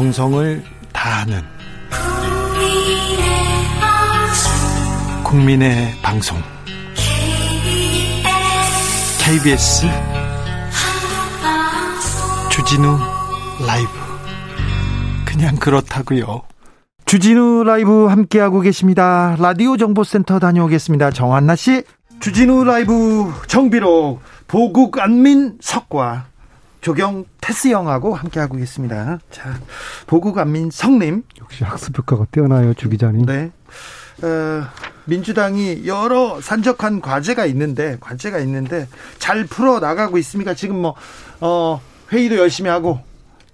정성을 다하는 국민의 방송 KBS 주진우 라이브 그냥 그렇다고요. 주진우 라이브 함께하고 계십니다. 라디오 정보센터 다녀오겠습니다. 정한나 씨. 주진우 라이브 정비록 보국 안민 석과 조경 테스 형하고 함께하고 있습니다. 자, 보국 안민 성님. 역시 학습 효과가 뛰어나요, 주 기자님. 네. 어, 민주당이 여러 산적한 과제가 있는데, 과제가 있는데, 잘 풀어 나가고 있습니까? 지금 뭐, 어, 회의도 열심히 하고,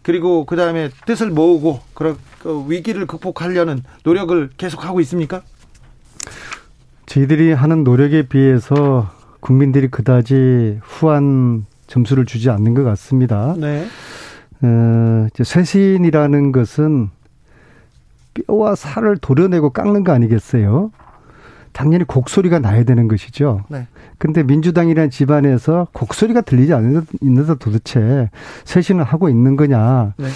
그리고 그 다음에 뜻을 모으고, 그런 그 위기를 극복하려는 노력을 계속하고 있습니까? 저희들이 하는 노력에 비해서 국민들이 그다지 후한 점수를 주지 않는 것 같습니다. 네. 어, 이제 쇄신이라는 것은 뼈와 살을 도려내고 깎는 거 아니겠어요? 당연히 곡소리가 나야 되는 것이죠. 네. 근데 민주당이라는 집안에서 곡소리가 들리지 않는다 도대체 쇄신을 하고 있는 거냐. 네.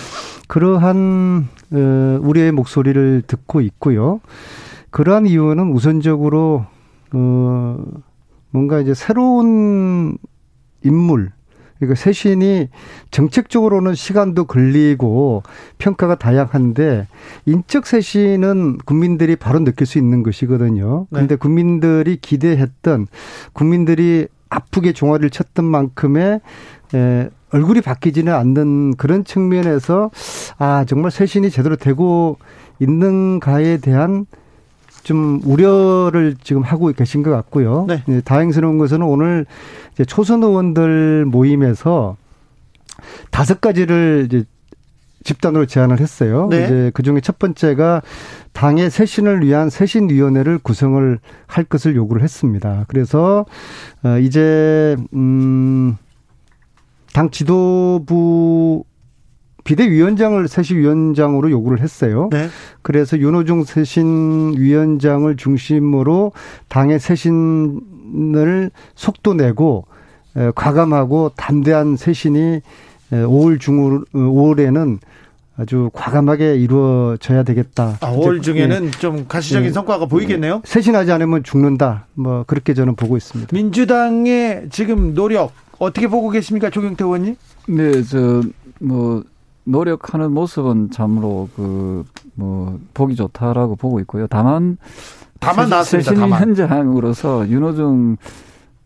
그러한 어, 우리의 목소리를 듣고 있고요. 그러한 이유는 우선적으로 어 뭔가 이제 새로운 인물 그러니까 쇄신이 정책적으로는 시간도 걸리고 평가가 다양한데 인적 쇄신은 국민들이 바로 느낄 수 있는 것이거든요. 네. 그런데 네. 국민들이 기대했던 국민들이 아프게 종아리를 쳤던 만큼의 에, 얼굴이 바뀌지는 않는 그런 측면에서 아 정말 쇄신이 제대로 되고 있는가에 대한 좀 우려를 지금 하고 계신 것 같고요. 네. 네, 다행스러운 것은 오늘 이제 초선 의원들 모임에서 다섯 가지를 이제 집단으로 제안을 했어요. 네. 이제 그 중에 첫 번째가 당의 쇄신을 위한 쇄신위원회를 구성을 할 것을 요구를 했습니다. 그래서 어 이제 음당 지도부 비대위원장을 쇄신위원장으로 요구를 했어요. 네. 그래서 윤호중 쇄신위원장을 중심으로 당의 쇄신을 속도 내고 과감하고 담대한 쇄신이 5월 중 5월에는 아주 과감하게 이루어져야 되겠다. 아, 5월 중에는 네. 좀 가시적인 네. 성과가 보이겠네요. 쇄신하지 않으면 죽는다. 뭐 그렇게 저는 보고 있습니다. 민주당의 지금 노력 어떻게 보고 계십니까, 조경태 의원님? 네, 저뭐 노력하는 모습은 참으로 그 뭐 보기 좋다라고 보고 있고요. 다만 다만 나왔습니다. 다만 현장으로서 윤호중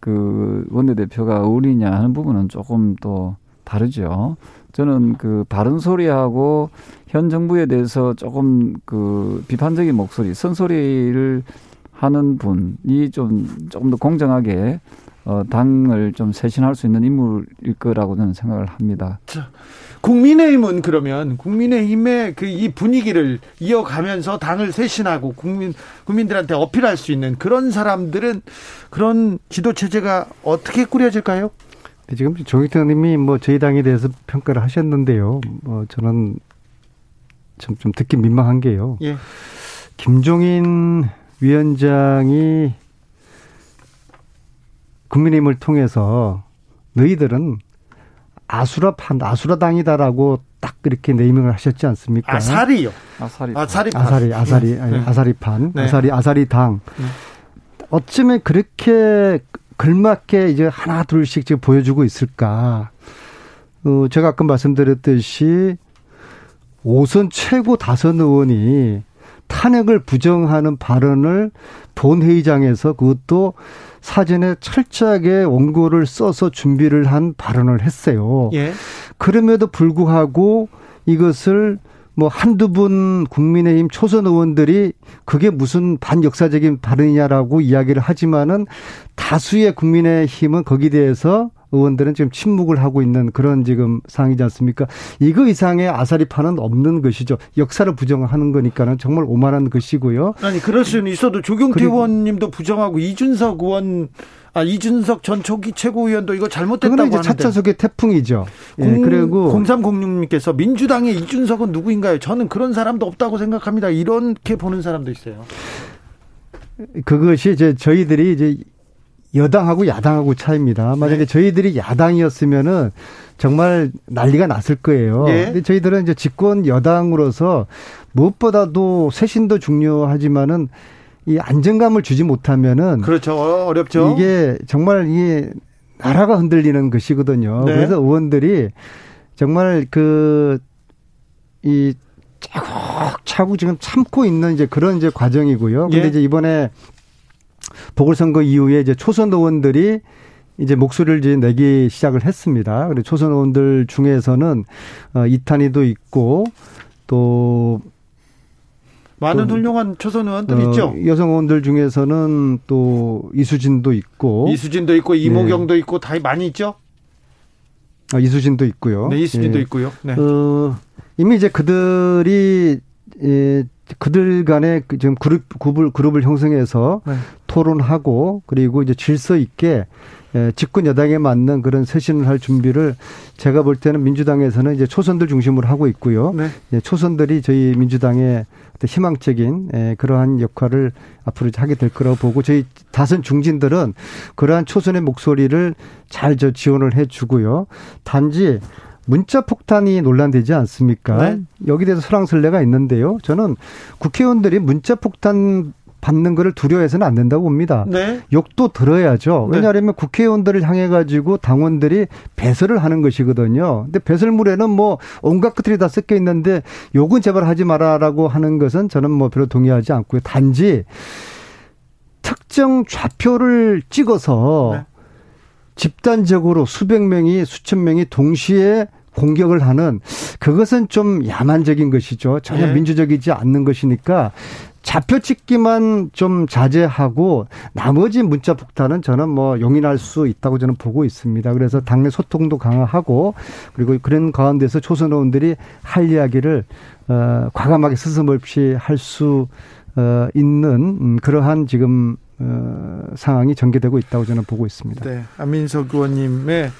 그 원내대표가 어울리냐 하는 부분은 조금 또 다르죠. 저는 그 바른 소리하고 현 정부에 대해서 조금 그 비판적인 목소리, 선소리를 하는 분이 좀 조금 더 공정하게 어 당을 좀 쇄신할 수 있는 인물일 거라고 저는 생각을 합니다. 자, 국민의힘은 그러면 국민의힘의 그 이 분위기를 이어가면서 당을 쇄신하고 국민 국민들한테 어필할 수 있는 그런 사람들은 그런 지도 체제가 어떻게 꾸려질까요? 네, 지금 조기태 의원님이 뭐 저희 당에 대해서 평가를 하셨는데요. 뭐 저는 좀, 좀 듣기 민망한 게요. 예. 김종인 위원장이 국민의힘을 통해서 너희들은 아수라판, 아수라당이다라고 딱 그렇게 네이밍을 하셨지 않습니까? 아사리요. 아사리. 아사리판. 아사리, 아사리, 네. 아니, 아사리판. 네. 아사리, 아사리당. 네. 어쩌면 그렇게 걸맞게 이제 하나 둘씩 지금 보여주고 있을까? 어, 제가 아까 말씀드렸듯이 오선 최고 다선 의원이 탄핵을 부정하는 발언을 본회의장에서 그것도 사전에 철저하게 원고를 써서 준비를 한 발언을 했어요. 예. 그럼에도 불구하고 이것을 뭐 한두 분 국민의힘 초선 의원들이 그게 무슨 반역사적인 발언이냐라고 이야기를 하지만은 다수의 국민의힘은 거기에 대해서 의원들은 지금 침묵을 하고 있는 그런 지금 상황이지 않습니까? 이거 이상의 아사리파는 없는 것이죠. 역사를 부정하는 거니까는 정말 오만한 것이고요. 아니 그럴 수는 있어도 조경태 의원님도 부정하고 이준석 의원 아 이준석 전 초기 최고위원도 이거 잘못됐다고 하는데. 차차 속의 태풍이죠. 예, 그리고 0306님께서 민주당의 이준석은 누구인가요? 저는 그런 사람도 없다고 생각합니다. 이렇게 보는 사람도 있어요. 그것이 이제 저희들이 이제 여당하고 야당하고 차이입니다. 만약에 네. 저희들이 야당이었으면은 정말 난리가 났을 거예요. 네. 근데 저희들은 이제 집권 여당으로서 무엇보다도 쇄신도 중요하지만은 이 안정감을 주지 못하면은 그렇죠 어렵죠. 이게 정말 이 나라가 흔들리는 것이거든요. 네. 그래서 의원들이 정말 그이 차곡차곡 지금 참고 있는 이제 그런 이제 과정이고요. 근데 예. 이제 이번에 보궐선거 이후에 이제 초선 의원들이 이제 목소리를 이제 내기 시작을 했습니다. 그리고 초선 의원들 중에서는 어 이탄희도 있고 또 많은 또, 훌륭한 초선 의원들 어, 있죠. 여성 의원들 중에서는 또 이수진도 있고 이수진도 있고 이모경도 네. 있고 다 많이 있죠. 아, 이수진도 있고요. 네, 이수진도 예. 있고요. 네. 어, 이미 이제 그들이 예, 그들 간에 그 지금 그룹 그룹을 그룹을 형성해서 네. 토론하고 그리고 이제 질서 있게 예, 집권 여당에 맞는 그런 쇄신을 할 준비를 제가 볼 때는 민주당에서는 이제 초선들 중심으로 하고 있고요. 네. 예, 초선들이 저희 민주당의 희망적인 예, 그러한 역할을 앞으로 하게 될 거라고 보고 저희 다선 중진들은 그러한 초선의 목소리를 잘 저 지원을 해 주고요. 단지 문자 폭탄이 논란되지 않습니까? 네. 여기 대해서 설랑설레가 있는데요. 저는 국회의원들이 문자 폭탄 받는 거를 두려워해서는 안 된다고 봅니다. 네. 욕도 들어야죠. 네. 왜냐하면 네. 국회의원들을 향해 가지고 당원들이 배설을 하는 것이거든요. 근데 배설물에는 뭐 온갖 것들이 다 섞여 있는데 욕은 제발 하지 마라라고 하는 것은 저는 뭐 별로 동의하지 않고요. 단지 특정 좌표를 찍어서 네. 집단적으로 수백 명이 수천 명이 동시에 공격을 하는 그것은 좀 야만적인 것이죠. 전혀 네. 민주적이지 않는 것이니까 좌표 찍기만 좀 자제하고 나머지 문자 폭탄은 저는 뭐 용인할 수 있다고 저는 보고 있습니다. 그래서 당내 소통도 강화하고 그리고 그런 가운데서 초선 의원들이 할 이야기를 어 과감하게 스스럼 없이 할 수 어 있는 음, 그러한 지금 어 상황이 전개되고 있다고 저는 보고 있습니다. 네. 안민석 의원님의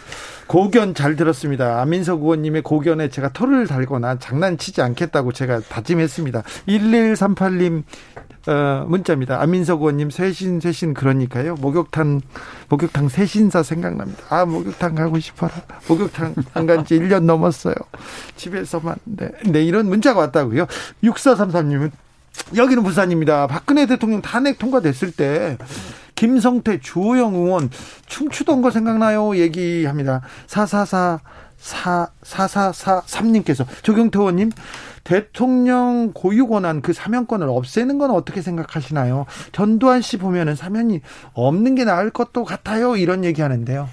고견 잘 들었습니다. 안민석 의원님의 고견에 제가 털을 달거나 장난치지 않겠다고 제가 다짐했습니다. 1138님 어, 문자입니다. 안민석 의원님 쇄신 쇄신 그러니까요. 목욕탕 목욕탕 쇄신사 생각납니다. 아 목욕탕 가고 싶어라. 목욕탕 안 간 지 1년 넘었어요. 집에서만. 네. 네 이런 문자가 왔다고요. 6433님은 여기는 부산입니다. 박근혜 대통령 탄핵 통과됐을 때 김성태, 주호영 의원 춤추던 거 생각나요? 얘기합니다. 444 4 4443님께서 조경태 의원님 대통령 고유 권한 그 사면권을 없애는 건 어떻게 생각하시나요? 전두환 씨 보면은 사면이 없는 게 나을 것도 같아요. 이런 얘기 하는데요.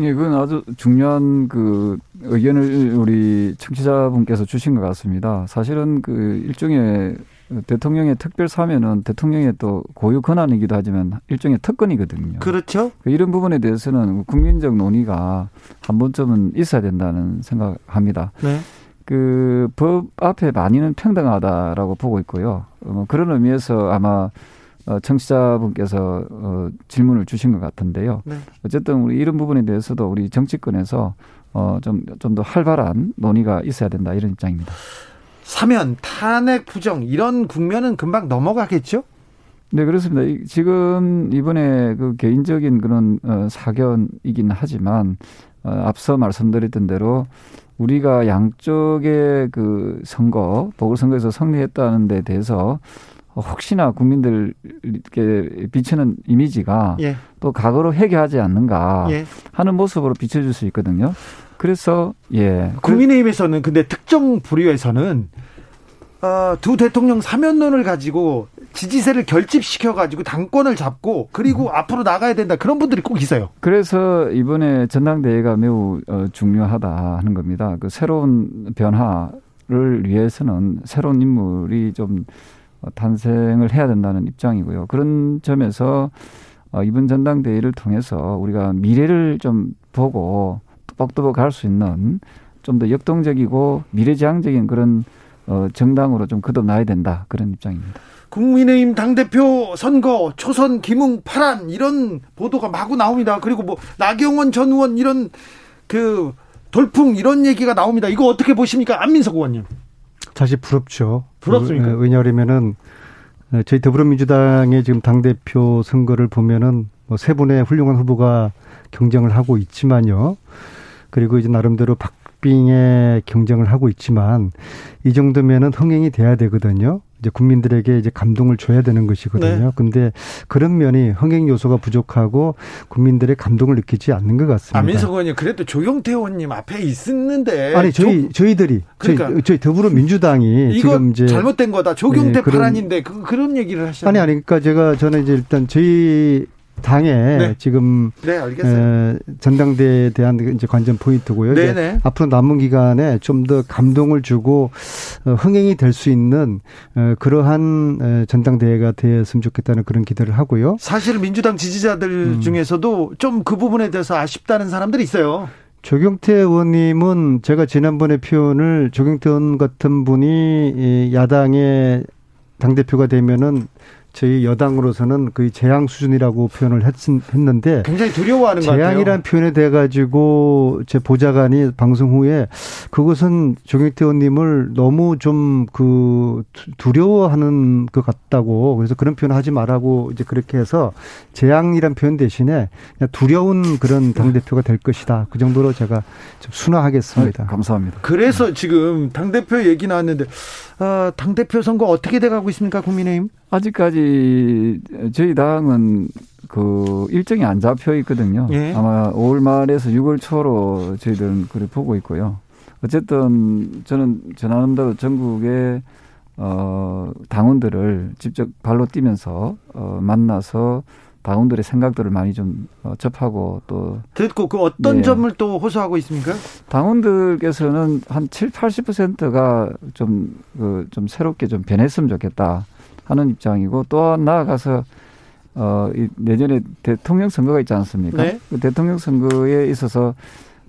예, 그건 아주 중요한 그 의견을 우리 청취자분께서 주신 것 같습니다. 사실은 그 일종의 대통령의 특별 사면은 대통령의 또 고유 권한이기도 하지만 일종의 특권이거든요. 그렇죠. 이런 부분에 대해서는 국민적 논의가 한 번쯤은 있어야 된다는 생각합니다. 네. 그법 앞에 많이는 평등하다라고 보고 있고요. 어, 그런 의미에서 아마 어, 청취자분께서 어, 질문을 주신 것 같은데요. 네. 어쨌든 우리 이런 부분에 대해서도 우리 정치권에서 어, 좀, 좀 더 활발한 논의가 있어야 된다 이런 입장입니다. 사면, 탄핵, 부정 이런 국면은 금방 넘어가겠죠? 네, 그렇습니다. 지금 이번에 그 개인적인 그런 어, 사견이긴 하지만 어, 앞서 말씀드렸던 대로 우리가 양쪽의 그 선거, 보궐선거에서 승리했다는 데 대해서 혹시나 국민들께 비치는 이미지가 예. 또 과거로 회귀하지 않는가 예. 하는 모습으로 비춰질 수 있거든요. 그래서 예 국민의힘에서는 근데 특정 부류에서는 어, 두 대통령 사면론을 가지고 지지세를 결집시켜 가지고 당권을 잡고 그리고 음. 앞으로 나가야 된다 그런 분들이 꼭 있어요. 그래서 이번에 전당대회가 매우 어, 중요하다 하는 겁니다. 그 새로운 변화를 위해서는 새로운 인물이 좀 어, 탄생을 해야 된다는 입장이고요. 그런 점에서 어, 이번 전당대회를 통해서 우리가 미래를 좀 보고 뚜벅뚜벅 할 수 있는 좀 더 역동적이고 미래지향적인 그런 어, 정당으로 좀 거듭나야 된다 그런 입장입니다. 국민의힘 당대표 선거 초선 김웅 파란 이런 보도가 마구 나옵니다. 그리고 뭐 나경원 전 의원 이런 그 돌풍 이런 얘기가 나옵니다. 이거 어떻게 보십니까? 안민석 의원님. 사실 부럽죠. 부럽습니까? 왜냐하면은 저희 더불어민주당의 지금 당 대표 선거를 보면은 뭐 세 분의 훌륭한 후보가 경쟁을 하고 있지만요. 그리고 이제 나름대로 박빙의 경쟁을 하고 있지만 이 정도면은 흥행이 돼야 되거든요. 이제 국민들에게 이제 감동을 줘야 되는 것이거든요. 네. 근데 그런 면이 흥행 요소가 부족하고 국민들의 감동을 느끼지 않는 것 같습니다. 안민석 의원님 그래도 조경태 의원님 앞에 있었는데 아니 저희 조, 저희들이 그러니까 저희, 저희 더불어민주당이 지금 이제 잘못된 거다 조경태 네, 그런, 파란인데 그, 그런 얘기를 하시잖아요. 아니 아니 그러니까 제가 저는 이제 일단 저희 당에 네. 지금 네, 에, 전당대에 대한 이제 관전 포인트고요. 네, 네. 앞으로 남은 기간에 좀 더 감동을 주고 어, 흥행이 될 수 있는 어, 그러한 에, 전당대회가 되었으면 좋겠다는 그런 기대를 하고요. 사실 민주당 지지자들 음. 중에서도 좀 그 부분에 대해서 아쉽다는 사람들이 있어요. 조경태 의원님은 제가 지난번에 표현을 조경태 의원 같은 분이 야당의 당대표가 되면은 저희 여당으로서는 거의 재앙 수준이라고 표현을 했, 는데 굉장히 두려워하는 것 같아요. 재앙이란 표현에 대 가지고 제 보좌관이 방송 후에 그것은 조경태 의원님을 너무 좀 그 두려워하는 것 같다고 그래서 그런 표현 하지 말라고 이제 그렇게 해서 재앙이란 표현 대신에 그냥 두려운 그런 당 대표가 될 것이다. 그 정도로 제가 좀 순화하겠습니다. 아, 감사합니다. 그래서 지금 당 대표 얘기 나왔는데 어, 당 대표 선거 어떻게 돼가고 있습니까, 국민의힘? 아직까지 저희 당은 그 일정이 안 잡혀 있거든요. 예. 아마 5월 말에서 6월 초로 저희들은 그를 보고 있고요. 어쨌든 저는 전화한다고 전국의 어 당원들을 직접 발로 뛰면서 어 만나서 당원들의 생각들을 많이 좀 어, 접하고 또 듣고 그 어떤 네. 점을 또 호소하고 있습니까? 당원들께서는 한 7, 80%가 좀그좀 새롭게 좀 변했으면 좋겠다. 하는 입장이고 또 나아가서 어, 이 내년에 대통령 선거가 있지 않습니까? 네. 그 대통령 선거에 있어서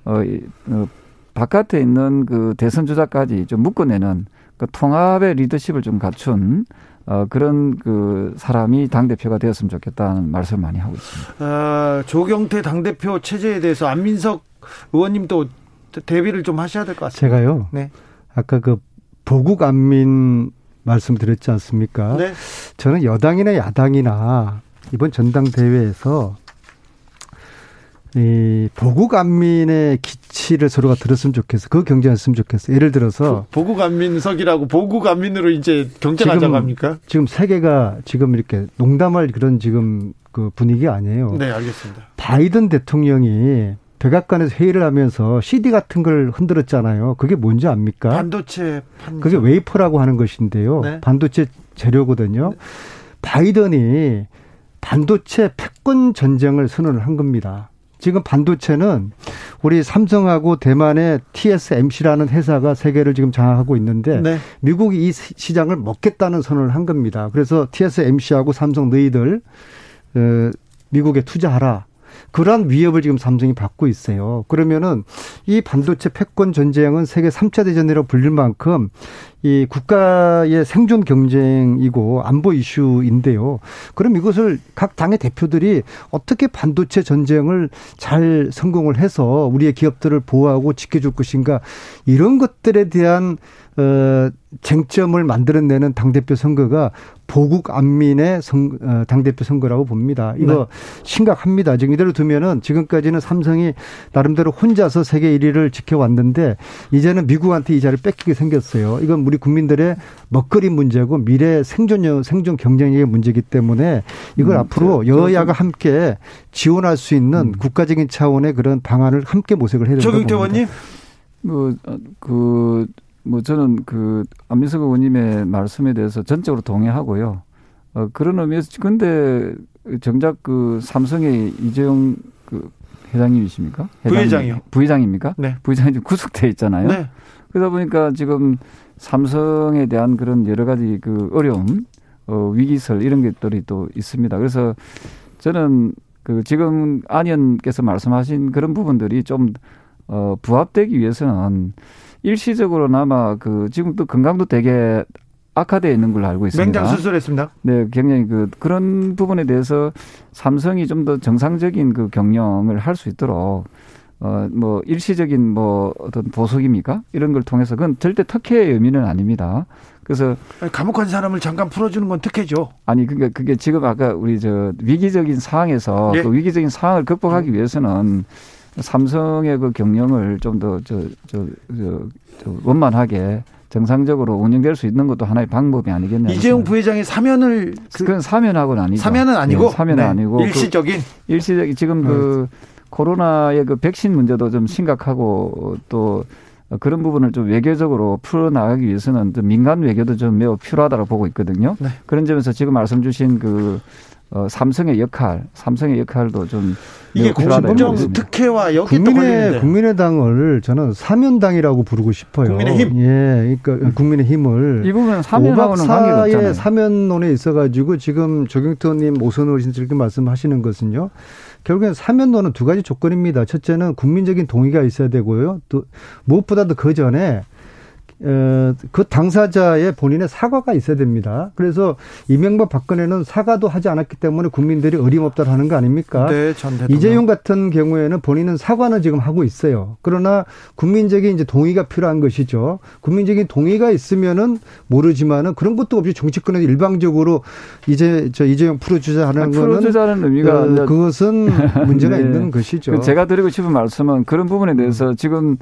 어, 이, 어, 바깥에 있는 그 대선 주자까지 좀 묶어내는 그 통합의 리더십을 좀 갖춘 어, 그런 그 사람이 당대표가 되었으면 좋겠다는 말씀을 많이 하고 있습니다. 아, 조경태 당대표 체제에 대해서 안민석 의원님도 대비를 좀 하셔야 될 것 같습니다. 제가요. 네. 아까 그 보국 안민 말씀드렸지 않습니까? 네. 저는 여당이나 야당이나 이번 전당대회에서 이 보국 안민의 기치를 서로가 들었으면 좋겠어. 그 경쟁했으면 좋겠어. 예를 들어서 보국 안민석이라고 보국 안민으로 이제 경쟁하자고 합니까? 지금 세계가 지금 이렇게 농담할 그런 지금 그 분위기 아니에요. 네, 알겠습니다. 바이든 대통령이 백악관에서 회의를 하면서 CD 같은 걸 흔들었잖아요. 그게 뭔지 압니까? 반도체 판. 그게 웨이퍼라고 하는 것인데요. 네. 반도체 재료거든요. 네. 바이든이 반도체 패권 전쟁을 선언을 한 겁니다. 지금 반도체는 우리 삼성하고 대만의 TSMC라는 회사가 세계를 지금 장악하고 있는데 네. 미국이 이 시장을 먹겠다는 선언을 한 겁니다. 그래서 TSMC하고 삼성 너희들 어, 미국에 투자하라. 그러한 위협을 지금 삼성이 받고 있어요. 그러면은 이 반도체 패권 전쟁은 세계 3차 대전이라고 불릴 만큼 이 국가의 생존 경쟁이고 안보 이슈인데요. 그럼 이것을 각 당의 대표들이 어떻게 반도체 전쟁을 잘 성공을 해서 우리의 기업들을 보호하고 지켜줄 것인가 이런 것들에 대한 어, 쟁점을 만들어내는 당대표 선거가 보국 안민의 선, 어, 당대표 선거라고 봅니다. 이거 네. 심각합니다. 지금 이대로 두면은 지금까지는 삼성이 나름대로 혼자서 세계 1위를 지켜왔는데 이제는 미국한테 이 자리를 뺏기게 생겼어요. 이건 우리 국민들의 먹거리 문제고 미래 생존, 생존 경쟁력의 문제이기 때문에 이걸 음, 앞으로 여야가 함께 지원할 수 있는 음. 국가적인 차원의 그런 방안을 함께 모색을 해야 된다고 봅니다. 의원님? 뭐, 그, 뭐 저는 그 안민석 의원님의 말씀에 대해서 전적으로 동의하고요. 어, 그런 의미에서 근데 정작 그 삼성의 이재용 그 회장님이십니까? 부회장이요. 부회장입니까? 네. 부회장이 좀 구속돼 있잖아요. 네. 그러다 보니까 지금 삼성에 대한 그런 여러 가지 그 어려움, 어, 위기설 이런 것들이 또 있습니다. 그래서 저는 그 지금 안 의원께서 말씀하신 그런 부분들이 좀 어, 부합되기 위해서는 일시적으로나마 그 지금 또 건강도 되게 악화되어 있는 걸로 알고 있습니다. 맹장 수술했습니다. 네, 굉장히 그 그런 부분에 대해서 삼성이 좀 더 정상적인 그 경영을 할 수 있도록 어뭐 일시적인 뭐 어떤 보석입니까? 이런 걸 통해서 그건 절대 특혜의 의미는 아닙니다. 그래서 감옥한 사람을 잠깐 풀어주는 건 특혜죠. 아니 그게 그게 지금 아까 우리 저 위기적인 상황에서 네. 그 위기적인 상황을 극복하기 위해서는 삼성의 그 경영을 좀더저저저 저 원만하게 정상적으로 운영될 수 있는 것도 하나의 방법이 아니겠냐. 이재용 부회장의 사면을 그, 건 사면하고는 아니죠. 사면은 아니고 네, 사면은 네. 아니고 일시적인 그 일시적인 지금 그 네. 코로나의 그 백신 문제도 좀 심각하고 또 그런 부분을 좀 외교적으로 풀어나가기 위해서는 좀 민간 외교도 좀 매우 필요하다고 보고 있거든요. 네. 그런 점에서 지금 말씀 주신 그 어, 삼성의 역할, 삼성의 역할도 좀 이게 공정 특혜와 여기 국민의 국민의당을 저는 사면당이라고 부르고 싶어요. 국민의힘. 예, 그러니까 국민의힘을 이 사면하고는 관계가 없잖아요. 사면론에 있어가지고 지금 조경태,님 오선 의원님 이렇게 말씀하시는 것은요. 결국엔 사면론은 두 가지 조건입니다. 첫째는 국민적인 동의가 있어야 되고요. 또 무엇보다도 그 전에 어, 그 당사자의 본인의 사과가 있어야 됩니다. 그래서 이명박 박근혜는 사과도 하지 않았기 때문에 국민들이 어림없다 하는 거 아닙니까? 네, 이재용 같은 경우에는 본인은 사과는 지금 하고 있어요. 그러나 국민적인 이제 동의가 필요한 것이죠. 국민적인 동의가 있으면은 모르지만은 그런 것도 없이 정치권에서 일방적으로 이제 저 이재용 풀어주자 하는 아, 거는 풀어주자는 의미가 어, 그것은 문제가 네. 있는 것이죠. 그 제가 드리고 싶은 말씀은 그런 부분에 대해서 지금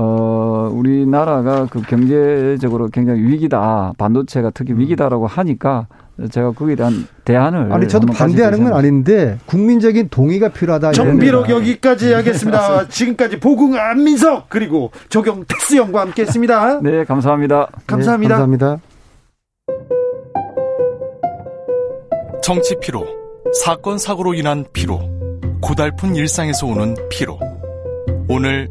어, 우리나라가 그 경제적으로 굉장히 위기다. 반도체가 특히 음. 위기다라고 하니까 제가 거기에 대한 대안을 아니 저도 반대하는 건 아닌데 국민적인 동의가 필요하다. 정비록 여기까지 하겠습니다. 지금까지 보궁 안민석 그리고 조경 특수영과 함께했습니다. 네 감사합니다. 감사합니다. 네, 감사합니다. 정치 피로, 사건 사고로 인한 피로, 고달픈 일상에서 오는 피로. 오늘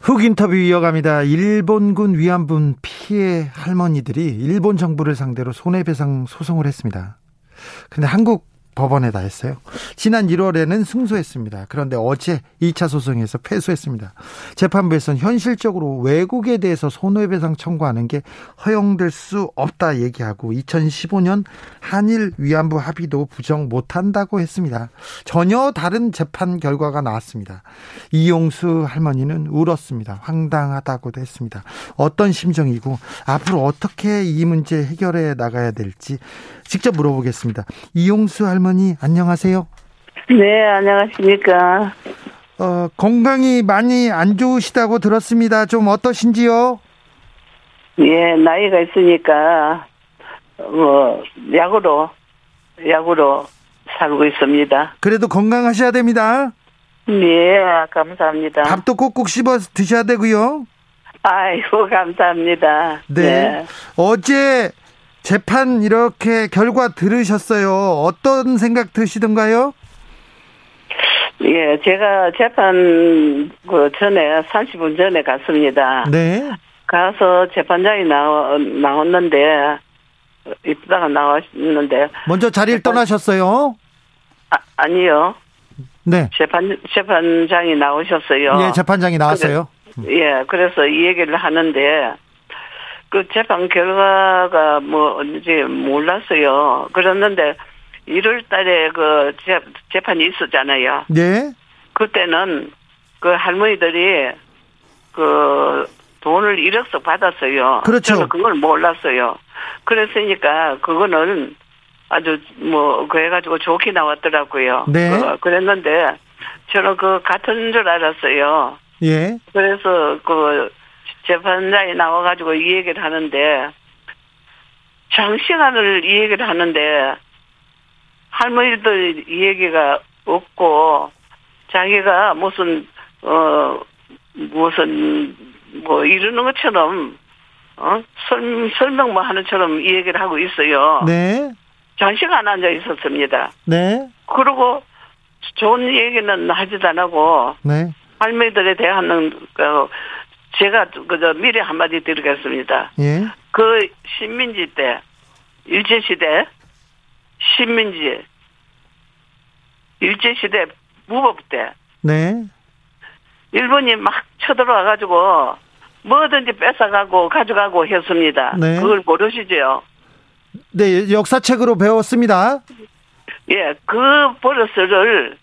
훅 인터뷰 이어갑니다. 일본군 위안부 피해 할머니들이 일본 정부를 상대로 손해배상 소송을 했습니다. 근데 한국 법원에다 했어요. 지난 1월에는 승소했습니다. 그런데 어제 2차 소송에서 패소했습니다. 재판부에서는 현실적으로 외국에 대해서 손해배상 청구하는 게 허용될 수 없다 얘기하고 2015년 한일 위안부 합의도 부정 못한다고 했습니다. 전혀 다른 재판 결과가 나왔습니다. 이용수 할머니는 울었습니다. 황당하다고도 했습니다. 어떤 심정이고 앞으로 어떻게 이 문제 해결해 나가야 될지 직접 물어보겠습니다. 이용수 할머니 안녕하세요. 네, 안녕하십니까. 어, 건강이 많이 안 좋으시다고 들었습니다. 좀 어떠신지요? 예, 나이가 있으니까 뭐 약으로 약으로 살고 있습니다. 그래도 건강하셔야 됩니다. 네, 감사합니다. 밥도 꼭꼭 씹어 드셔야 되고요. 아이고 감사합니다. 네. 네. 어제 재판 이렇게 결과 들으셨어요. 어떤 생각 드시던가요? 예, 제가 재판 그 전에 30분 전에 갔습니다. 네. 가서 재판장이 나와, 나왔는데 이쁘다가 나왔는데 먼저 자리를 재판, 떠나셨어요? 아, 아니요. 네. 재판 재판장이 나오셨어요. 예, 재판장이 나왔어요. 그래, 예, 그래서 이 얘기를 하는데 그 재판 결과가 뭐언지 몰랐어요. 그랬는데 1월 달에 그 재판이 있었잖아요. 네. 그때는 그 할머니들이 그 돈을 1억씩 받았어요. 그렇죠. 저는 그걸 몰랐어요. 그랬으니까 그거는 아주 뭐 그래가지고 좋게 나왔더라고요. 네. 그, 그랬는데 저는 그 같은 줄 알았어요. 예. 그래서 그 재판장이 나와가지고 이 얘기를 하는데 장시간을 이 얘기를 하는데 할머니들 이 얘기가 없고 자기가 무슨 어 무슨 뭐 이러는 것처럼 어 설, 설명만 뭐 하는처럼 이 얘기를 하고 있어요. 네. 장시간 앉아 있었습니다. 네. 그리고 좋은 얘기는 하지도 안 하고 네. 할머니들에 대한 그 제가 그저 미래 한마디 드리겠습니다. 예. 그 식민지 때, 일제 시대, 식민지, 일제 시대 무법 때, 네. 일본이 막 쳐들어와 가지고 뭐든지 뺏어가고 가져가고 했습니다. 네. 그걸 모르시죠? 네, 역사책으로 배웠습니다. 예, 그 버릇을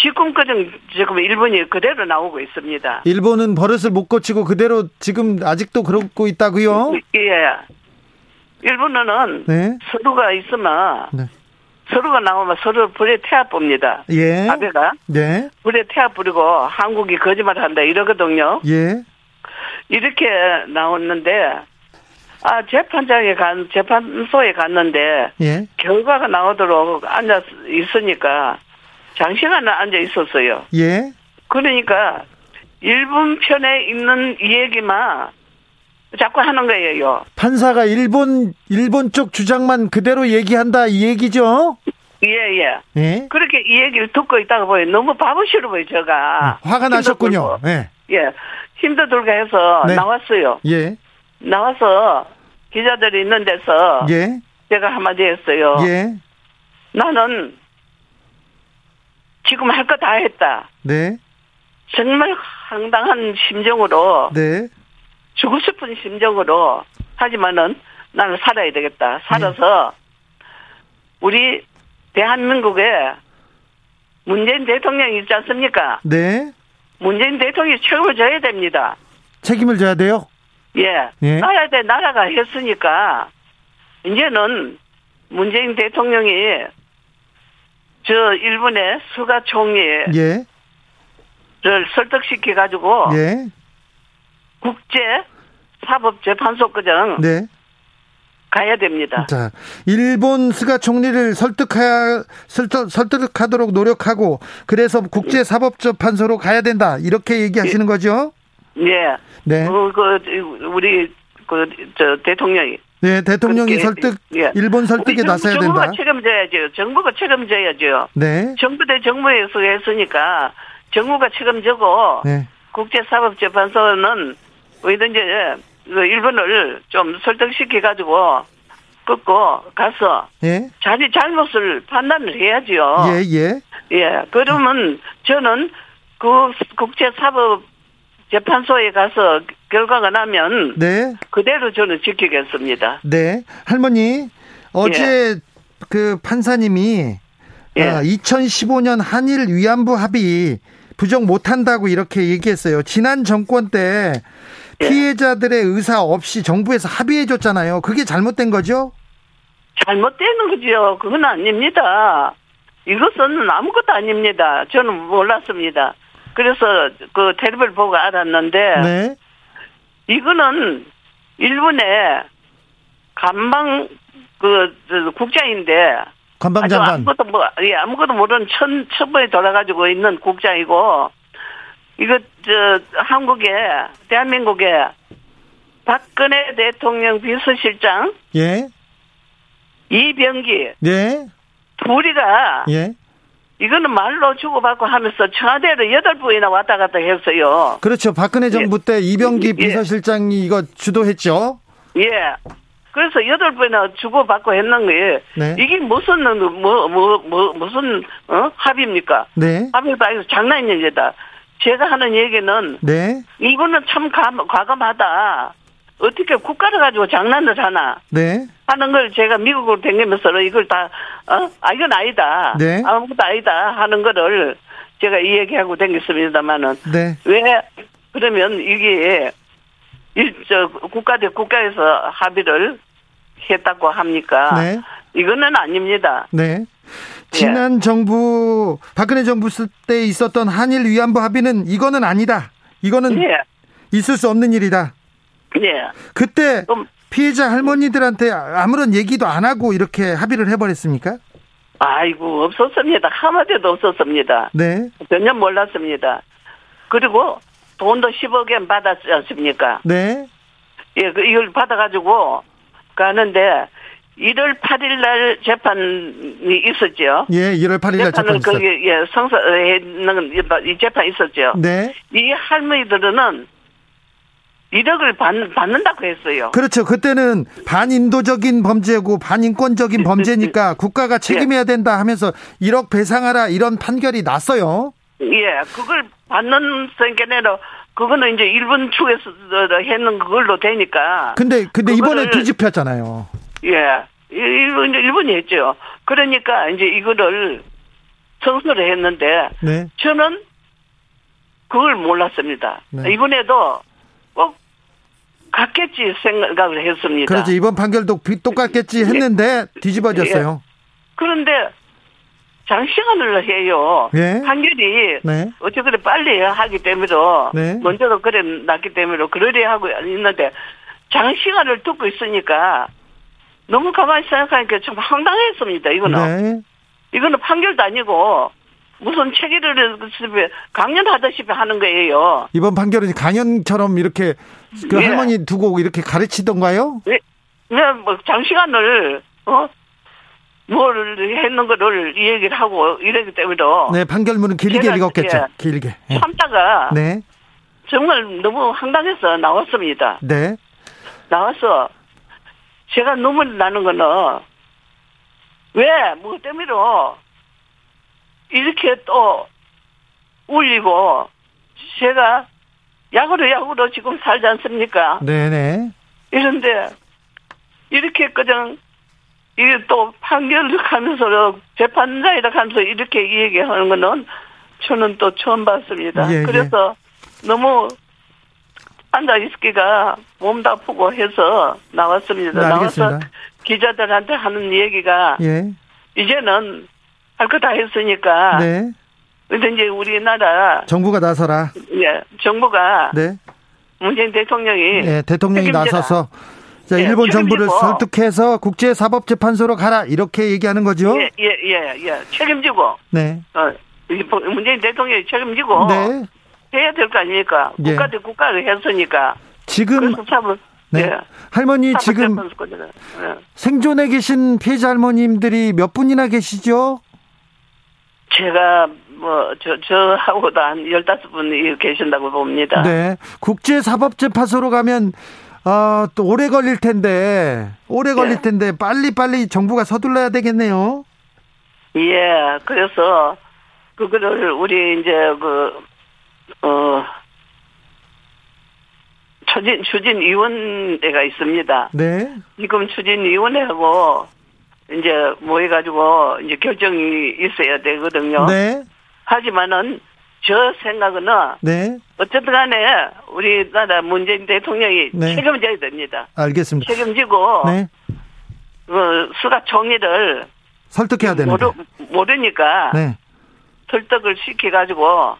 지금까지 지금 일본이 그대로 나오고 있습니다. 일본은 버릇을 못 고치고 그대로 지금 아직도 그러고 있다고요? 예. 일본어는 네. 서류가 있으면 네. 서류가 나오면 서로 불에 태워 봅니다. 예. 아베가 네. 불에 태워 뿌리고 한국이 거짓말한다 이러거든요. 예. 이렇게 나왔는데 아 재판장에 간 재판소에 갔는데 예. 결과가 나오도록 앉아 있으니까 장시간 앉아 있었어요. 예. 그러니까 일본 편에 있는 이 얘기만 자꾸 하는 거예요. 판사가 일본 일본 쪽 주장만 그대로 얘기한다 이 얘기죠? 예, 예. 예. 그렇게 이 얘기를 듣고 있다가 보여 너무 바보시로 보여 제가. 화가 힘도 나셨군요. 들고. 예. 예. 힘도 들게 해서 네. 나왔어요. 예. 나와서 기자들이 있는 데서 예. 제가 한마디 했어요. 예. 나는 지금 할 거 다 했다. 네. 정말 황당한 심정으로 네. 죽고 싶은 심정으로 하지만은 나는 살아야 되겠다. 살아서 우리 대한민국에 문재인 대통령이 있지 않습니까? 네. 문재인 대통령이 책임을 져야 됩니다. 책임을 져야 돼요. 예. 예. 나라야 돼, 나라가 했으니까, 이제는 문재인 대통령이 저 일본의 스가 총리를 예. 설득시켜 가지고, 예. 국제 사법재판소까지 네. 가야 됩니다. 자, 일본 스가 총리를 설득하 설득, 설득하도록 노력하고 그래서 국제 사법재판소로 가야 된다. 이렇게 얘기하시는 거죠? 예. 네. 그, 그, 우리, 그, 저, 대통령이. 네, 대통령이 설득 예. 일본 설득에 나서야 정부가 된다. 책임져야죠. 정부가 책임져야죠. 네. 정부 대 정부에서 했으니까 정부가 책임지고 네. 국제사법재판소는 어디든지 그 일본을 좀 설득시켜 가지고 끊고 가서 예. 자기 잘못을 판단을 해야지요. 예, 예. 예. 그러면 저는 그 국제사법 재판소에 가서 결과가 나면 네. 그대로 저는 지키겠습니다. 네. 할머니, 어제 그 판사님이 예. 아, 2015년 한일 위안부 합의 부정 못한다고 이렇게 얘기했어요. 지난 정권 때 예. 피해자들의 의사 없이 정부에서 합의해 줬잖아요. 그게 잘못된 거죠? 잘못되는 거죠. 그건 아닙니다. 이것은 아무것도 아닙니다. 저는 몰랐습니다. 그래서 그 텔레비를 보고 알았는데 네. 이거는 일본의 간방 그, 저, 국장인데 아주 관방장관. 아무것도 뭐 예, 아무것도 모르는 천 천번에 돌아가지고 있는 국장이고 이거 저 한국에 대한민국에 박근혜 대통령 비서실장 예. 이병기 네. 둘이가 예. 이거는 말로 주고받고 하면서 청와대로 여덟 번이나 왔다 갔다 했어요. 그렇죠. 박근혜 정부 때 이병기 예. 비서실장이 이거 주도했죠. 예. 그래서 여덟 번이나 주고받고 했는 거예요. 네. 이게 무슨 뭐뭐 뭐 무슨 어 합의입니까? 네. 합의가 아니고 장난인 얘기다. 제가 하는 얘기는 네. 일본은 참 감, 과감하다. 어떻게 국가를 가지고 장난을 하나 네. 하는 걸 제가 미국으로 다니면서 이걸 다, 어? 아, 이건 아니다. 네. 아무것도 아니다. 하는 거를 제가 이 얘기하고 다녔습니다만은 네. 왜 그러면 이게 일, 저, 국가 대 국가에서 합의를 했다고 합니까? 네. 이거는 아닙니다. 네. 지난 정부 박근혜 정부 때 있었던 한일 위안부 합의는 이거는 아니다. 이거는 예. 있을 수 없는 일이다. 예. 그때 좀, 피해자 할머니들한테 아무런 얘기도 안 하고 이렇게 합의를 해버렸습니까? 아이고, 없었습니다. 한마디도 없었습니다. 네. 전혀 몰랐습니다. 그리고 돈도 10억엔 받았지 않습니까? 네. 예, 그 이걸 받아가지고 가는데 1월 8일 날 재판이 있었죠. 예, 1월 8일 날 재판 거기 예 성사했는 이 재판 있었죠. 네. 이 할머니들은 1억을 받, 받는다고 했어요. 그렇죠. 그때는 반인도적인 범죄고 반인권적인 범죄니까 국가가 책임해야 된다 하면서 1억 배상하라 이런 판결이 났어요. 예, 그걸 받는 생각에는 그거는 이제 일본 측에서 했는 그걸로 되니까. 근데 근데 이번에 뒤집혔잖아요. 예, 일본 일본이 했죠. 그러니까 이제 이거를 청소를 했는데 네. 저는 그걸 몰랐습니다. 네. 이번에도 꼭 같겠지 생각을 했습니다. 그렇죠. 이번 판결도 똑같겠지 예. 했는데 뒤집어졌어요. 예. 그런데 장시간을 해요. 네. 판결이 네. 그래 빨리 하기 때문에 네. 먼저도 그래 났기 때문에 그러려 하고 있는데 장시간을 듣고 있으니까 너무 가만히 생각하니까 좀 황당했습니다. 이거는 네. 이거는 판결도 아니고 무슨 체계를 강연하다시피 하는 거예요. 이번 판결은 강연처럼 이렇게 그 예. 할머니 두고 이렇게 가르치던가요? 네, 네, 뭐 장시간을 어 뭘 했는 거를 이 얘기를 하고 이러기 때문에 네 판결문은 길게 읽었겠죠. 예, 길게 네. 참다가 네 정말 너무 황당해서 나왔습니다. 네 나와서 제가 눈물 나는 거는 왜 뭐 때문에 이렇게 또 울리고 제가 약으로 약으로 지금 살지 않습니까? 네네. 이런데 이렇게 그냥 이게 또 판결을 하면서 재판자이라 하면서 이렇게 얘기하는 거는 저는 또 처음 봤습니다. 예, 예. 그래서 예. 너무 앉아 있기가 몸도 아프고 해서 나왔습니다. 네, 나와서 기자들한테 하는 얘기가 예. 이제는 할 거 다 했으니까. 네. 근데 이제 우리나라 정부가 나서라. 예, 정부가 네. 문재인 대통령이 네, 대통령이 책임져라. 나서서 자, 예, 일본 정부를 설득해서 국제사법재판소로 가라 이렇게 얘기하는 거죠. 예, 예, 예, 예. 책임지고. 네. 어, 문재인 대통령이 책임지고. 네. 해야 될 거 아닙니까? 예. 국가 대 국가를 했으니까. 지금 사법, 네. 예. 할머니 지금 예. 생존해 계신 피해자 할머님들이 몇 분이나 계시죠? 제가 뭐, 저, 저하고도 한 열다섯 분이 계신다고 봅니다. 네. 국제사법재판소로 가면 아, 또 오래 걸릴 텐데, 오래 예. 걸릴 텐데, 빨리빨리 정부가 서둘러야 되겠네요. 예, 그래서, 그거를, 우리, 이제, 그, 어, 추진, 추진위원회가 있습니다. 네. 지금 추진위원회하고, 이제, 모여가지고, 이제 결정이 있어야 되거든요. 네. 하지만은, 저 생각은 네. 어쨌든 간에 우리나라 문재인 대통령이 네. 책임져야 됩니다. 알겠습니다. 책임지고 네. 그 수가 총리를 설득해야 되는 모르, 모르니까 네. 설득을 시켜 가지고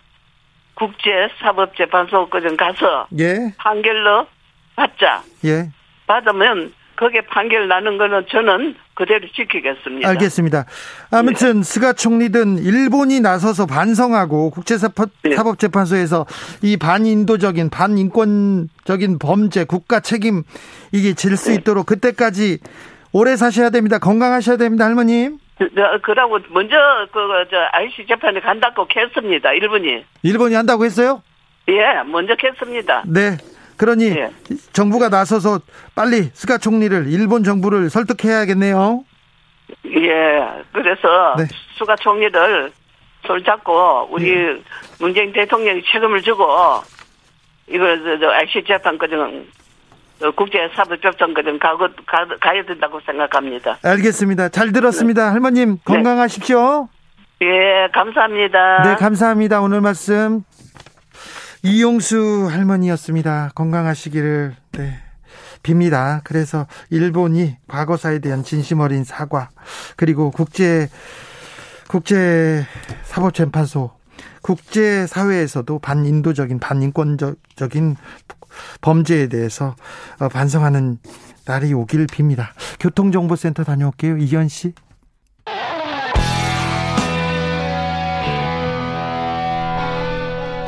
국제 사법재판소까지 가서 예. 판결로 받자. 예. 받으면 거기에 판결 나는 거는 저는 그대로 지키겠습니다. 알겠습니다. 아무튼 네. 스가 총리든 일본이 나서서 반성하고 국제사법재판소에서 네. 이 반인도적인 반인권적인 범죄 국가 책임 이게 질수 네. 있도록 그때까지 오래 사셔야 됩니다. 건강하셔야 됩니다, 할머님. 그러고 먼저 그저 ICJ 재판에 간다고 했습니다. 일본이. 일본이 한다고 했어요? 예, 먼저 했습니다. 네. 그러니 예. 정부가 나서서 빨리 스가 총리를 일본 정부를 설득해야겠네요. 예, 그래서 네. 스가 총리를 손 잡고 우리 예. 문재인 대통령이 책임을 지고 이거 저, 저 IC 재판 과정 국제사법협정 과정 가고 가, 가야 된다고 생각합니다. 알겠습니다. 잘 들었습니다. 네. 할머님 건강하십시오. 예, 감사합니다. 네, 감사합니다. 오늘 말씀 이용수 할머니였습니다. 건강하시기를 네, 빕니다. 그래서 일본이 과거사에 대한 진심 어린 사과 그리고 국제 국제 사법재판소 국제 사회에서도 반인도적인 반인권적인 범죄에 대해서 어, 반성하는 날이 오길 빕니다. 교통정보센터 다녀올게요. 이현 씨.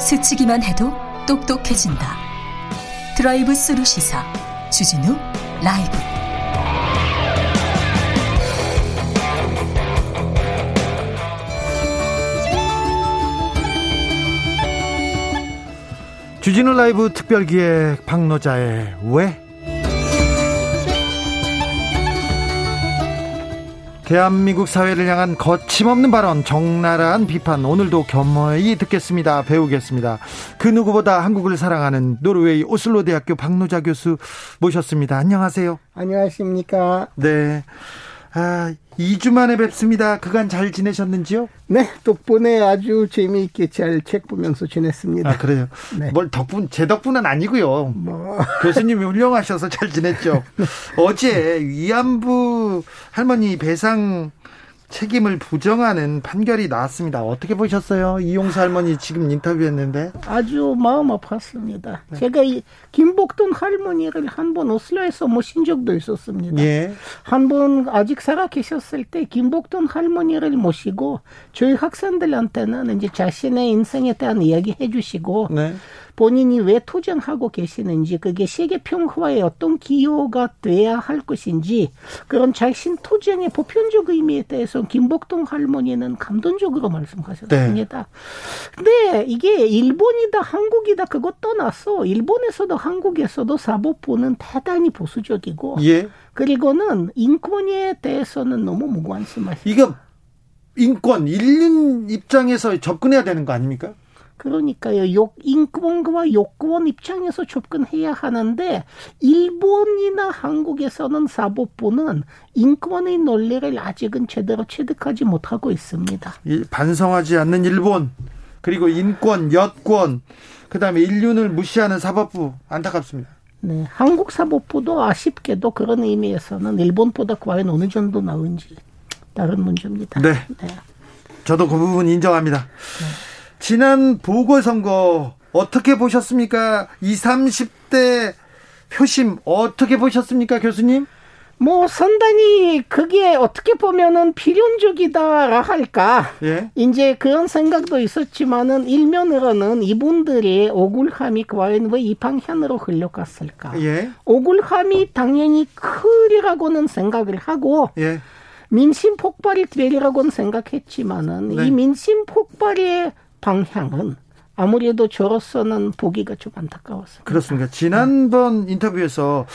스치기만 해도 똑똑해진다. 드라이브 스루 시사 주진우 라이브. 주진우 라이브 특별기획 박노자의 왜? 대한민국 사회를 향한 거침없는 발언, 적나라한 비판, 오늘도 겸허히 듣겠습니다. 배우겠습니다. 그 누구보다 한국을 사랑하는 노르웨이 오슬로 대학교 박노자 교수 모셨습니다. 안녕하세요. 안녕하십니까. 네. 아, 2주 만에 뵙습니다. 그간 잘 지내셨는지요? 네, 덕분에 아주 재미있게 잘 책 보면서 지냈습니다. 아, 그래요? 네. 뭘 덕분, 제 덕분은 아니고요. 뭐. 교수님이 훌륭하셔서 잘 지냈죠. 어제 위안부 할머니 배상 책임을 부정하는 판결이 나왔습니다. 어떻게 보셨어요? 이용수 할머니 지금 인터뷰했는데 아주 마음 아팠습니다. 네. 제가 이 김복동 할머니를 한 번 오슬로에서 모신 적도 있었습니다. 예. 한번 아직 살아 계셨을 때 김복동 할머니를 모시고 저희 학생들한테는 이제 자신의 인생에 대한 이야기 해주시고 네. 본인이 왜 투쟁하고 계시는지 그게 세계 평화에 어떤 기여가 돼야 할 것인지 그런 자신 투쟁의 보편적 의미에 대해서 김복동 할머니는 감동적으로 말씀하셨습니다. 네. 근데 이게 일본이다 한국이다 그것 떠나서 일본에서도 한국에서도 사법부는 대단히 보수적이고 예. 그리고는 인권에 대해서는 너무 무관심하시죠. 이게 인권, 인륜 입장에서 접근해야 되는 거 아닙니까? 그러니까요. 욕, 인권과 욕구원 입장에서 접근해야 하는데 일본이나 한국에서는 사법부는 인권의 논리를 아직은 제대로 체득하지 못하고 있습니다. 반성하지 않는 일본 그리고 인권, 여권 그다음에 인륜을 무시하는 사법부 안타깝습니다. 네, 한국 사법부도 아쉽게도 그런 의미에서는 일본보다 과연 어느 정도 나은지 다른 문제입니다. 네. 네. 저도 그 부분 인정합니다. 네. 지난 보궐선거 어떻게 보셨습니까? 20, 30대 표심 어떻게 보셨습니까, 교수님? 뭐 상당히 그게 어떻게 보면은 필연적이다 할까. 예. 이제 그런 생각도 있었지만은 일면으로는 이분들의 억울함이 과연 왜 이 방향으로 흘러갔을까. 예. 억울함이 당연히 크리라고는 생각을 하고 예. 민심 폭발이 되리라고는 생각했지만은 네. 이 민심 폭발의 방향은 아무래도 저로서는 보기가 좀 안타까웠습니다. 그렇습니까? 지난번 인터뷰에서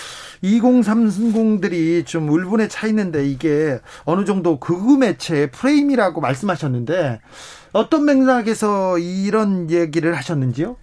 2030들이 좀 울분에 차 있는데 이게 어느 정도 극우 매체 프레임이라고 말씀하셨는데 어떤 맥락에서 이런 얘기를 하셨는지요?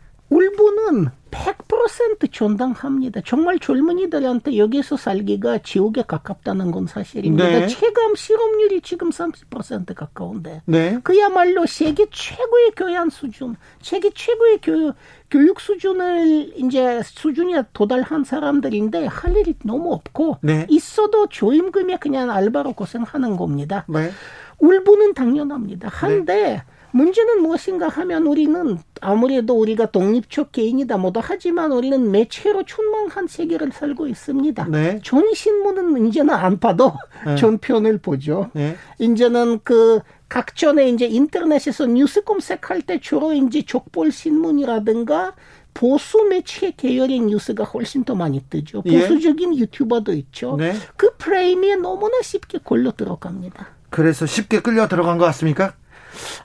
울분은 100% 존당합니다. 정말 젊은이들한테 여기서 살기가 지옥에 가깝다는 건 사실입니다. 네. 체감 실업률이 지금 30% 가까운데 네. 그야말로 세계 최고의 교양 수준, 세계 최고의 교, 교육 수준을 이제 수준이 도달한 사람들인데 할 일이 너무 없고 네. 있어도 조임금에 그냥 알바로 고생하는 겁니다. 네. 울분은 당연합니다. 한데 네. 문제는 무엇인가 하면 우리는 아무래도 우리가 독립적 개인이다 뭐다 하지만 우리는 매체로 충만한 세계를 살고 있습니다. 네. 전신문은 이제는 안 봐도 네. 전편을 보죠. 네. 이제는 그 각전에 이제 인터넷에서 뉴스 검색할 때 주로 이제 족볼 신문이라든가 보수 매체 계열의 뉴스가 훨씬 더 많이 뜨죠. 예. 보수적인 예. 유튜버도 있죠. 네. 그 프레임에 너무나 쉽게 걸려 들어갑니다. 그래서 쉽게 끌려 들어간 것 같습니까?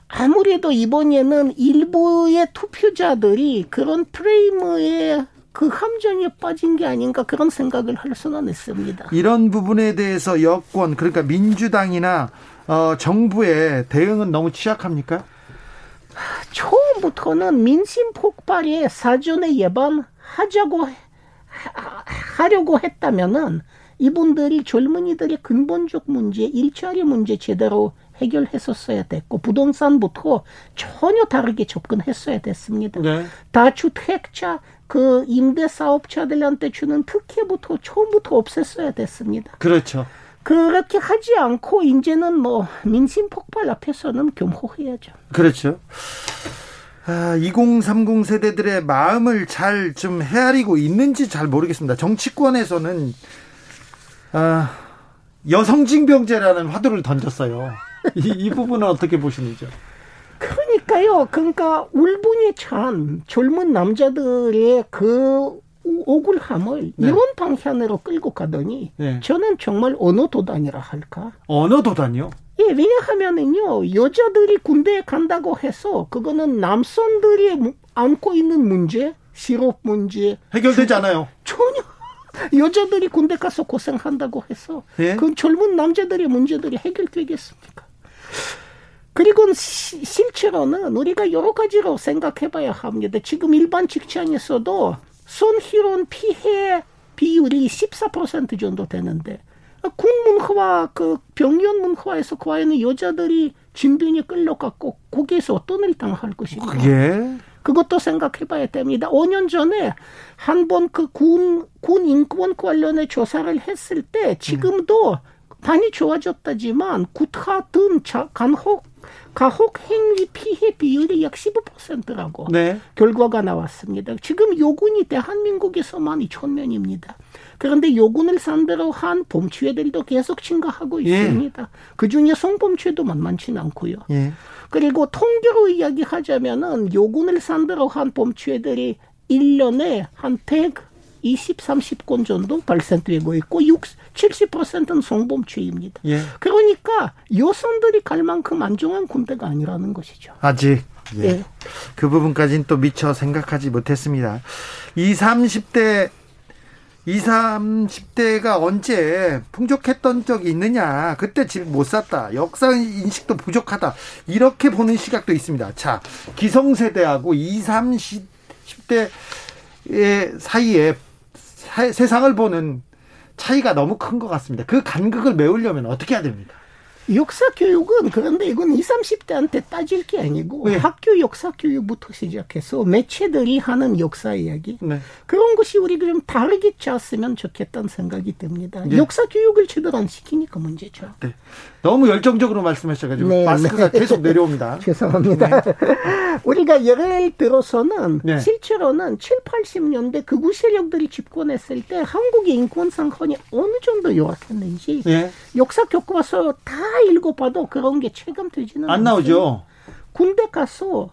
아무래도 이번에는 일부의 투표자들이 그런 프레임에 그 함정에 빠진 게 아닌가 그런 생각을 할 수는 있습니다. 이런 부분에 대해서 여권 그러니까 민주당이나 어, 정부의 대응은 너무 취약합니까? 처음부터는 민심 폭발에 사전에 예방하자고 하려고 했다면은 이분들이 젊은이들의 근본적 문제, 일자리 문제 제대로 해결했었어야 됐고 부동산부터 전혀 다르게 접근했어야 됐습니다. 네. 다주택자 그 임대 사업자들한테 주는 특혜부터 처음부터 없앴어야 됐습니다. 그렇죠. 그렇게 하지 않고 이제는 뭐 민심 폭발 앞에서는 겸허해야죠. 그렇죠. 아, 2030 세대들의 마음을 잘 좀 헤아리고 있는지 잘 모르겠습니다. 정치권에서는 아, 여성징병제라는 화두를 던졌어요. 이, 이 부분은 어떻게 보시는지요? 그러니까요. 그러니까 울분이 참 젊은 남자들의 그 억울함을 네. 이런 방향으로 끌고 가더니 네. 저는 정말 언어 도단이라 할까? 언어 도단이요? 예, 왜냐하면은요 여자들이 군대에 간다고 해서 그거는 남성들이 안고 있는 문제 실업 문제 해결되지 않아요. 전혀 여자들이 군대 가서 고생한다고 해서 예? 그 젊은 남자들의 문제들이 해결되겠습니까? 그리고 시, 실제로는 우리가 여러 가지로 생각해봐야 합니다. 지금 일반 직장에서도 손실원 피해 비율이 14% 정도 되는데 국문화와 그 병원 문화에서 과연 여자들이 진변이 끌려갔고 거기에서 어떤 일 당할 것인가? 그게 그것도 생각해봐야 됩니다. 5년 전에 한 번 그 군, 군 인권 관련의 조사를 했을 때 지금도 많이 좋아졌다지만 구타 등 간혹 가혹 행위 피해 비율이 약 15%라고 네. 결과가 나왔습니다. 지금 요군이 대한민국에서만 2천 명입니다. 그런데 요군을 상대로 한 범죄들도 계속 증가하고 예. 있습니다. 예. 그 중에 성범죄도 만만치는 않고요. 예. 그리고 통계로 이야기하자면은 요군을 상대로 한 범죄들이 1년에 한 100, 20, 30건 정도 발생되고 있고 60, 70%는 성범죄입니다. 예. 그러니까 여성들이 갈 만큼 안정한 군대가 아니라는 것이죠. 아직 예. 예. 그 부분까지는 또 미처 생각하지 못했습니다. 20, 30대 20, 30대가 언제 풍족했던 적이 있느냐. 그때 집 못 샀다. 역사 인식도 부족하다. 이렇게 보는 시각도 있습니다. 자, 기성세대하고 20, 30대의 사이에 사, 세상을 보는 차이가 너무 큰 것 같습니다. 그 간극을 메우려면 어떻게 해야 됩니까? 역사 교육은 그런데 이건 20, 30대한테 따질 게 아니고 네. 학교 역사 교육부터 시작해서 매체들이 하는 역사 이야기 네. 그런 것이 우리가 좀 다르게 짰으면 좋겠다는 생각이 듭니다. 네. 역사 교육을 제대로 안 시키니까 문제죠. 네. 너무 열정적으로 말씀하셔가지고 네, 마스크가 네. 계속 내려옵니다. 죄송합니다. 네. 우리가 예를 들어서는 실제로는 7, 80년대 극우 세력들이 집권했을 때 한국의 인권 상황이 어느 정도 열악했는지 역사 교과서 다 읽어봐도 그런 게 체감되지는 안 나오죠. 군대 가서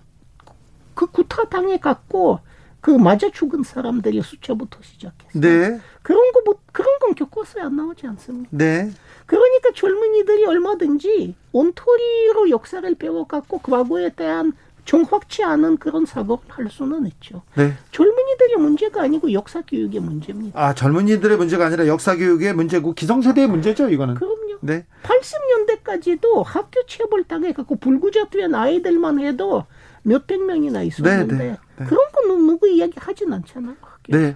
그 구타 당해 갖고 그 맞아 죽은 사람들의 숫자부터 시작해서 네. 그런 거 뭐, 그런 건 교과서에 안 나오지 않습니까? 네. 그러니까 젊은이들이 얼마든지 온토리로 역사를 배워갖고 과거에 대한 정확치 않은 그런 사고를 할 수는 있죠. 네. 젊은이들의 문제가 아니고 역사 교육의 문제입니다. 아, 젊은이들의 문제가 아니라 역사 교육의 문제고 기성세대의 문제죠, 이거는. 그럼요. 네. 80년대까지도 학교 체벌 당해 갖고 불구조된 아이들만 해도 몇백 명이나 있었는데 네, 네, 네. 그런 건 누구 이야기 하진 않잖아요. 학교에서. 네.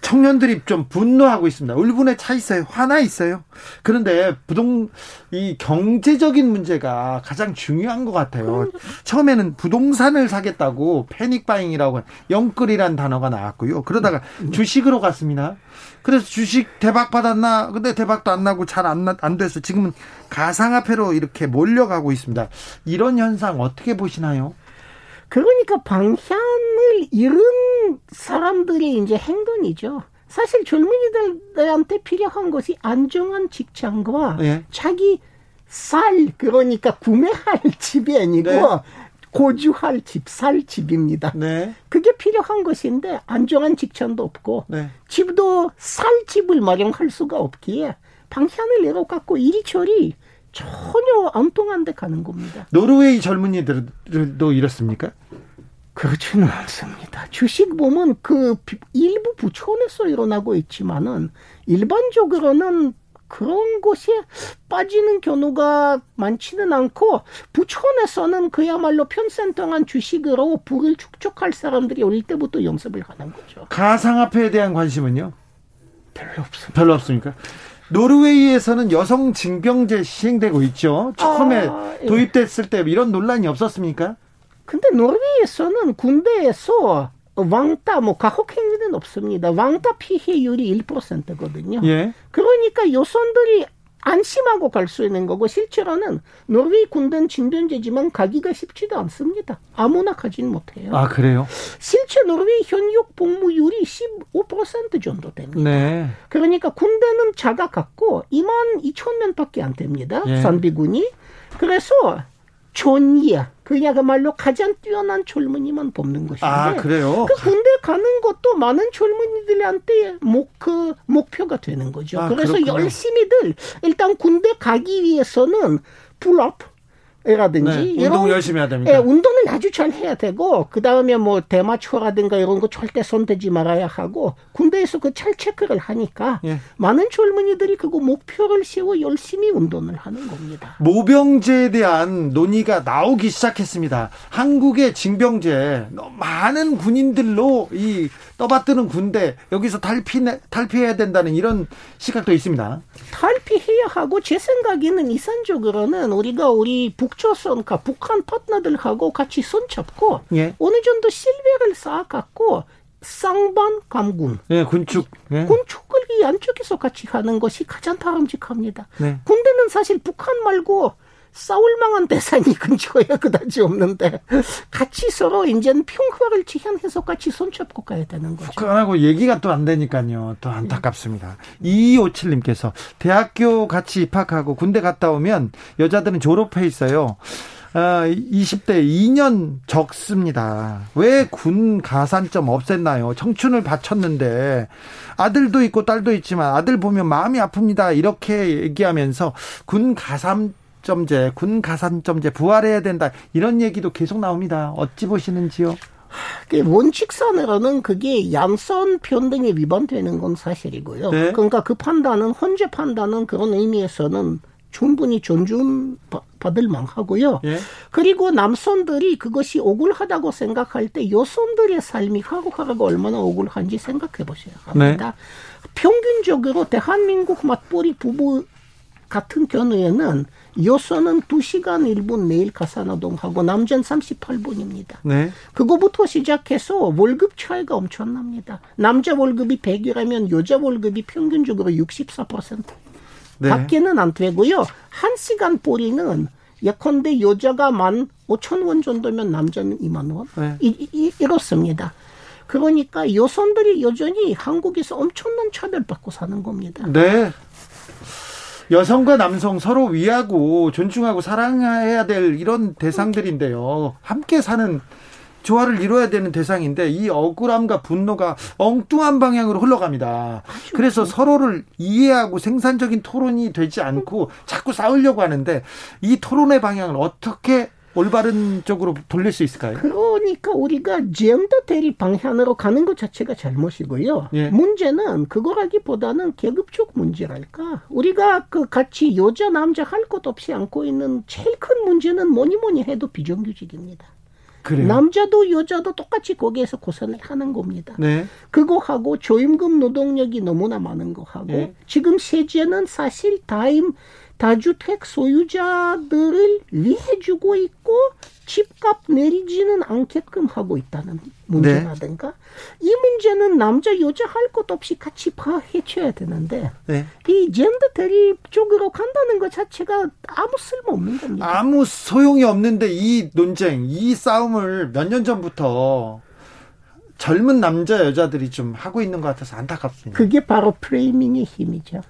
청년들이 좀 분노하고 있습니다. 울분에 차 있어요. 화나 있어요. 그런데 부동 이 경제적인 문제가 가장 중요한 것 같아요. 처음에는 부동산을 사겠다고 패닉 바잉이라고 영끌이란 단어가 나왔고요. 그러다가 주식으로 갔습니다. 그래서 주식 대박 받았나? 근데 대박도 안 나고 잘 안 안 돼서 지금은 가상화폐로 이렇게 몰려가고 있습니다. 이런 현상 어떻게 보시나요? 그러니까 방향을 잃은 사람들의 이제 행동이죠. 사실 젊은이들한테 필요한 것이 안정한 직장과 네. 자기 살 그러니까 구매할 집이 아니고 네. 고주할 집, 살 집입니다. 네. 그게 필요한 것인데 안정한 직장도 없고 네. 집도 살 집을 마련할 수가 없기에 방향을 내려갖고 이리저리 전혀 엉뚱한 데 가는 겁니다. 노르웨이 젊은이들도 이렇습니까? 그렇지는 않습니다. 주식 보면 그 일부 부촌에서 일어나고 있지만은 일반적으로는 그런 곳에 빠지는 경우가 많지는 않고 부촌에서는 그야말로 평생 동안 주식으로 부를 축적할 사람들이 어릴 때부터 연습을 하는 거죠. 가상화폐에 대한 관심은요? 별로 없습니다. 별로 없습니까? 노르웨이에서는 여성 징병제 시행되고 있죠. 처음에 아, 예. 도입됐을 때 이런 논란이 없었습니까? 근데 노르웨이에서는 군대에서 왕따 뭐 가혹 행위는 없습니다. 왕따 피해율이 1%거든요. 예. 그러니까 여성들이 안심하고 갈 수 있는 거고 실제로는 노르웨이 군대는 진변제지만 가기가 쉽지도 않습니다. 아무나 가진 못해요. 아 그래요? 실제 노르웨이 현역 복무율이 15% 정도 됩니다. 네. 그러니까 군대는 작아 갖고 2만 2천 명밖에 안 됩니다. 예. 상비군이. 그래서 존이야. 그야말로 가장 뛰어난 젊은이만 뽑는 것인데. 아, 그래요? 그 군대 가는 것도 많은 젊은이들한테 목, 그, 목표가 되는 거죠. 아, 그래서 그렇구나. 열심히들 일단 군대 가기 위해서는 pull-up, 라든지 네, 운동 열심히 해야 됩니다. 예, 운동을 아주 잘 해야 되고 그 다음에 뭐 대마초라든가 이런 거 절대 손대지 말아야 하고 군대에서 그 잘 체크를 하니까 예. 많은 젊은이들이 그거 목표를 세워 열심히 운동을 하는 겁니다. 모병제에 대한 논의가 나오기 시작했습니다. 한국의 징병제 많은 군인들로 이 떠받드는 군대 여기서 탈피 탈피해야 된다는 이런 시각도 있습니다. 탈피해야 하고 제 생각에는 이산적으로는 우리가 우리 북조선, 과 북한 파트너들하고 같이 손 잡고 예. 어느 정도 실력을 쌓아갖고 쌍반 감군, 예, 군축, 예. 군축을 이 안쪽에서 같이 하는 것이 가장 바람직합니다. 네. 군대는 사실 북한 말고 싸울 만한 대상이 근처에 그다지 없는데 같이 서로 이제는 평화를 지향해서 같이 손잡고 가야 되는 거죠. 북한하고 얘기가 또 안 되니까요. 또 안타깝습니다. 네. 2257님께서 대학교 같이 입학하고 군대 갔다 오면 여자들은 졸업해 있어요. 아, 20대 2년 적습니다. 왜 군 가산점 없앴나요? 청춘을 바쳤는데 아들도 있고 딸도 있지만 아들 보면 마음이 아픕니다. 이렇게 얘기하면서 군 가산 점제, 군 가산점제 부활해야 된다. 이런 얘기도 계속 나옵니다. 어찌 보시는지요? 원칙선으로는 그게 양선 평등에 위반되는 건 사실이고요. 네. 그러니까 그 판단은 헌재 판단은 그런 의미에서는 충분히 존중받을 만하고요. 예? 그리고 남선들이 그것이 억울하다고 생각할 때 여성들의 삶이 하루하루가 얼마나 억울한지 생각해 보셔야 합니다. 네. 평균적으로 대한민국 맞벌이 부부 같은 경우에는 여성은 2시간 1분 매일 가사노동하고 남자는 38분입니다. 네. 그거부터 시작해서 월급 차이가 엄청납니다. 남자 월급이 100이라면 여자 월급이 평균적으로 64%. 네. 밖에는 안 되고요. 1시간 뿌리는 예컨대 여자가 만 5천 원 정도면 남자는 2만 원. 네. 이, 이, 이렇습니다. 그러니까 여성들이 여전히 한국에서 엄청난 차별받고 사는 겁니다. 네. 여성과 남성 서로 위하고 존중하고 사랑해야 될 이런 대상들인데요. 함께 사는 조화를 이뤄야 되는 대상인데 이 억울함과 분노가 엉뚱한 방향으로 흘러갑니다. 그래서 서로를 이해하고 생산적인 토론이 되지 않고 자꾸 싸우려고 하는데 이 토론의 방향을 어떻게 올바른 쪽으로 돌릴 수 있을까요? 그러니까 우리가 젠더 대립 방향으로 가는 것 자체가 잘못이고요. 예. 문제는 그거라기보다는 계급적 문제랄까. 우리가 그 같이 여자 남자 할 것 없이 안고 있는 제일 큰 문제는 뭐니 뭐니 해도 비정규직입니다. 그래요? 남자도 여자도 똑같이 거기에서 고생을 하는 겁니다. 네. 그거하고 조임금 노동력이 너무나 많은 거하고 네. 지금 세제는 사실 다임 다주택 소유자들을 위해주고 있고 집값 내리지는 않게끔 하고 있다는 문제라든가 네. 이 문제는 남자 여자 할 것 없이 같이 파헤쳐야 되는데 네. 이 젠더 대립 쪽으로 간다는 것 자체가 아무 쓸모 없는 겁니다. 아무 소용이 없는데 이 논쟁, 이 싸움을 몇 년 전부터 젊은 남자 여자들이 좀 하고 있는 것 같아서 안타깝습니다. 그게 바로 프레이밍의 힘이죠.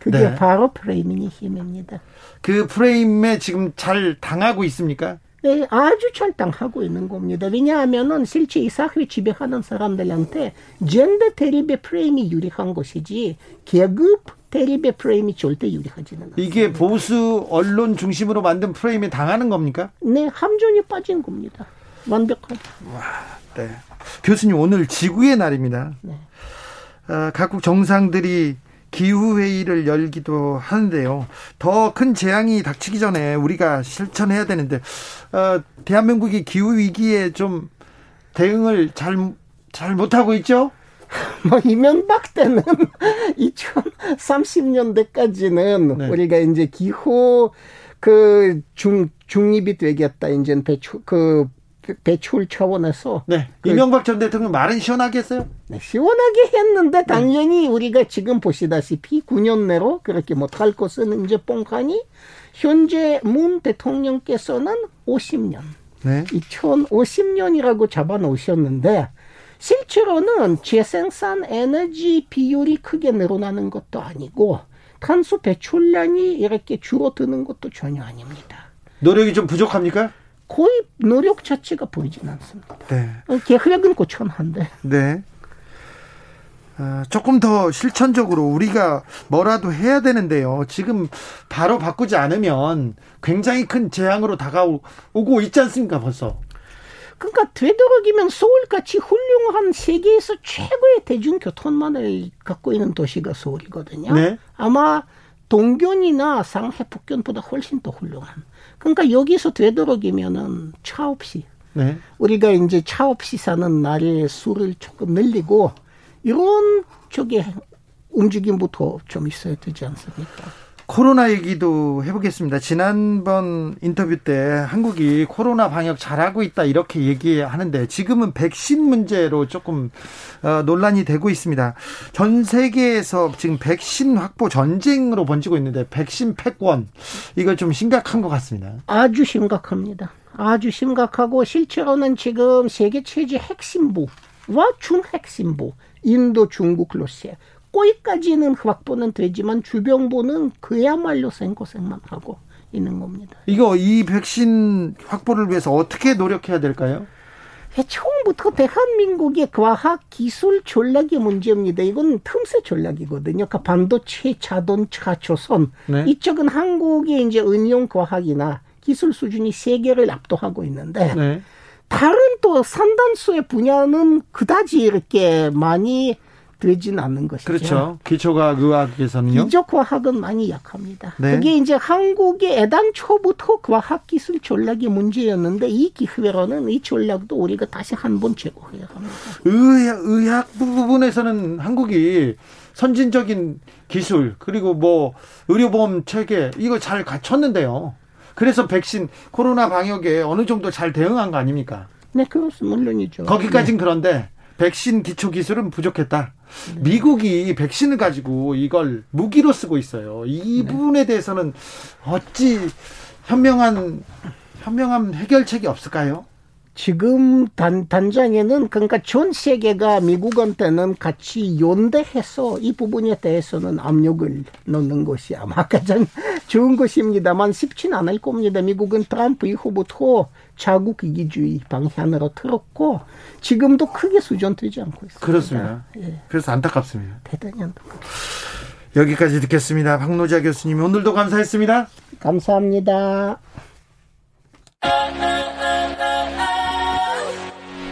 그게 네. 바로 프레이밍의 힘입니다. 그 프레임에 지금 잘 당하고 있습니까? 네, 아주 잘 당하고 있는 겁니다. 왜냐하면은 실제 이 사회 지배하는 사람들한테 젠더 대립의 프레임이 유리한 것이지 계급 대립의 프레임이 절대 유리하지는 않습니다. 이게 보수 언론 중심으로 만든 프레임에 당하는 겁니까? 네, 함정이 빠진 겁니다. 완벽하게. 와, 네. 교수님 오늘 지구의 날입니다. 네. 아, 각국 정상들이 기후회의를 열기도 하는데요. 더 큰 재앙이 닥치기 전에 우리가 실천해야 되는데, 어, 대한민국이 기후위기에 좀 대응을 잘, 잘 못하고 있죠? 뭐, 이명박 때는 2030년대까지는 네. 우리가 이제 기후 그 중, 중립이 되겠다. 이제 배출, 그 배출 차원에서 네. 그, 이명박 전 대통령 말은 시원하게 했어요? 네, 시원하게 했는데 당연히 네. 우리가 지금 보시다시피 9년 내로 그렇게 못할 것은 이제 뻥하니 현재 문 대통령께서는 50년, 네. 2050년이라고 잡아놓으셨는데 실제로는 재생산 에너지 비율이 크게 늘어나는 것도 아니고 탄소 배출량이 이렇게 줄어드는 것도 전혀 아닙니다. 노력이 좀 부족합니까? 거의 노력 자체가 보이진 않습니다. 네. 어, 계획은 고천한데. 네. 어, 조금 더 실천적으로 우리가 뭐라도 해야 되는데요. 지금 바로 바꾸지 않으면 굉장히 큰 재앙으로 다가오고 있지 않습니까, 벌써? 그러니까 되도록이면 서울같이 훌륭한 세계에서 최고의 대중교통망을 갖고 있는 도시가 서울이거든요. 네. 아마 동견이나 상해, 북견보다 훨씬 더 훌륭한. 그러니까 여기서 되도록이면은 차 없이 네. 우리가 이제 차 없이 사는 날의 수를 조금 늘리고 이런 쪽에 움직임부터 좀 있어야 되지 않습니까? 코로나 얘기도 해보겠습니다. 지난번 인터뷰 때 한국이 코로나 방역 잘하고 있다 이렇게 얘기하는데 지금은 백신 문제로 조금 어, 논란이 되고 있습니다. 전 세계에서 지금 백신 확보 전쟁으로 번지고 있는데 백신 패권 이거 좀 심각한 것 같습니다. 아주 심각합니다. 아주 심각하고 실제로는 지금 세계 체제 핵심부와 준핵심부 인도, 중국, 러시아 거기까지는 확보는 되지만 주병부는 그야말로 생고생만 하고 있는 겁니다. 이거 이 백신 확보를 위해서 어떻게 노력해야 될까요? 처음부터 대한민국의 과학 기술 전략의 문제입니다. 이건 틈새 전략이거든요. 그러니까 반도체, 자동차, 조선 네. 이쪽은 한국의 이제 응용 과학이나 기술 수준이 세계를 압도하고 있는데 네. 다른 또 산단수의 분야는 그다지 이렇게 많이 되진 않는 것이죠. 그렇죠. 기초과학 의학에서는요. 기초과학은 많이 약합니다. 네. 그게 이제 한국의 애당초부터 과학기술 전략이 문제였는데 이 기회로는 이 전략도 우리가 다시 한 번 제고해야 합니다. 의학, 의학 부분에서는 한국이 선진적인 기술 그리고 뭐 의료보험 체계 이거 잘 갖췄는데요. 그래서 백신 코로나 방역에 어느 정도 잘 대응한 거 아닙니까? 네, 그렇습니다. 물론이죠. 거기까진 네. 그런데 백신 기초 기술은 부족했다. 네. 미국이 백신을 가지고 이걸 무기로 쓰고 있어요. 이 네. 부분에 대해서는 어찌 현명한 현명한 해결책이 없을까요? 지금 단, 단장에는 그러니까 전 세계가 미국한테는 같이 연대해서 이 부분에 대해서는 압력을 넣는 것이 아마 가장 좋은 것입니다만 쉽지는 않을 겁니다. 미국은 트럼프 이후부터 자국 이기주의 방향으로 틀었고 지금도 크게 수전되지 않고 있습니다. 그렇습니다. 예. 그래서 안타깝습니다. 대단히 안타깝습니다. 여기까지 듣겠습니다. 박노자 교수님 오늘도 감사했습니다. 감사합니다.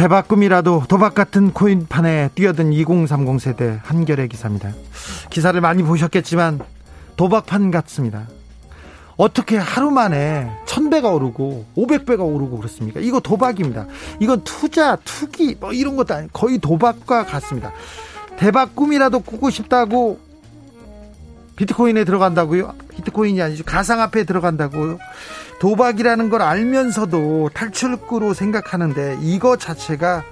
대박 꿈이라도 도박 같은 코인판에 뛰어든 2030 세대 한결의 기사입니다. 기사를 많이 보셨겠지만 도박판 같습니다. 어떻게 하루 만에 1000배가 오르고 500배가 오르고 그렇습니까? 이거 도박입니다. 이건 투자, 투기 뭐 이런 것도 아니 거의 도박과 같습니다. 대박 꿈이라도 꾸고 싶다고 비트코인에 들어간다고요? 비트코인이 아니죠. 가상화폐에 들어간다고요? 도박이라는 걸 알면서도 탈출구로 생각하는데 이거 자체가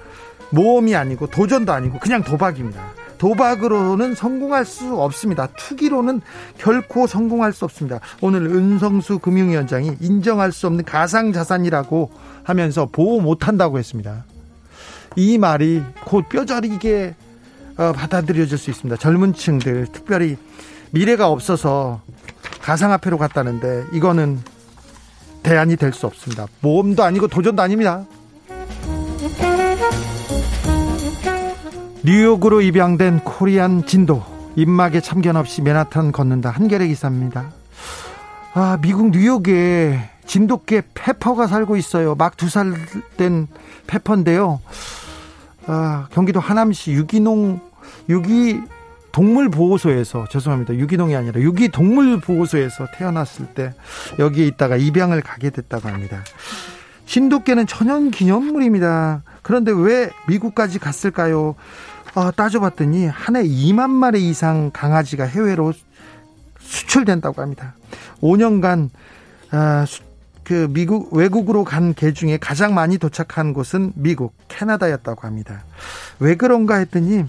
모험이 아니고 도전도 아니고 그냥 도박입니다. 도박으로는 성공할 수 없습니다. 투기로는 결코 성공할 수 없습니다. 오늘 은성수 금융위원장이 인정할 수 없는 가상자산이라고 하면서 보호 못한다고 했습니다. 이 말이 곧 뼈저리게 어, 받아들여질 수 있습니다. 젊은 층들, 특별히 미래가 없어서 가상화폐로 갔다는데 이거는 대안이 될 수 없습니다. 모험도 아니고 도전도 아닙니다. 뉴욕으로 입양된 코리안 진도 입막에 참견 없이 맨하탄 걷는다 한겨레 기사입니다. 아 미국 뉴욕에 진돗개 페퍼가 살고 있어요. 막 두 살 된 페퍼인데요. 아 경기도 하남시 유기농 유기 동물보호소에서 죄송합니다. 유기농이 아니라 유기동물보호소에서 태어났을 때 여기에 있다가 입양을 가게 됐다고 합니다. 신도께는 천연 기념물입니다. 그런데 왜 미국까지 갔을까요? 아, 따져봤더니 한 해 2만 마리 이상 강아지가 해외로 수출된다고 합니다. 5년간 아, 그 미국 외국으로 간 개 중에 가장 많이 도착한 곳은 미국, 캐나다였다고 합니다. 왜 그런가 했더니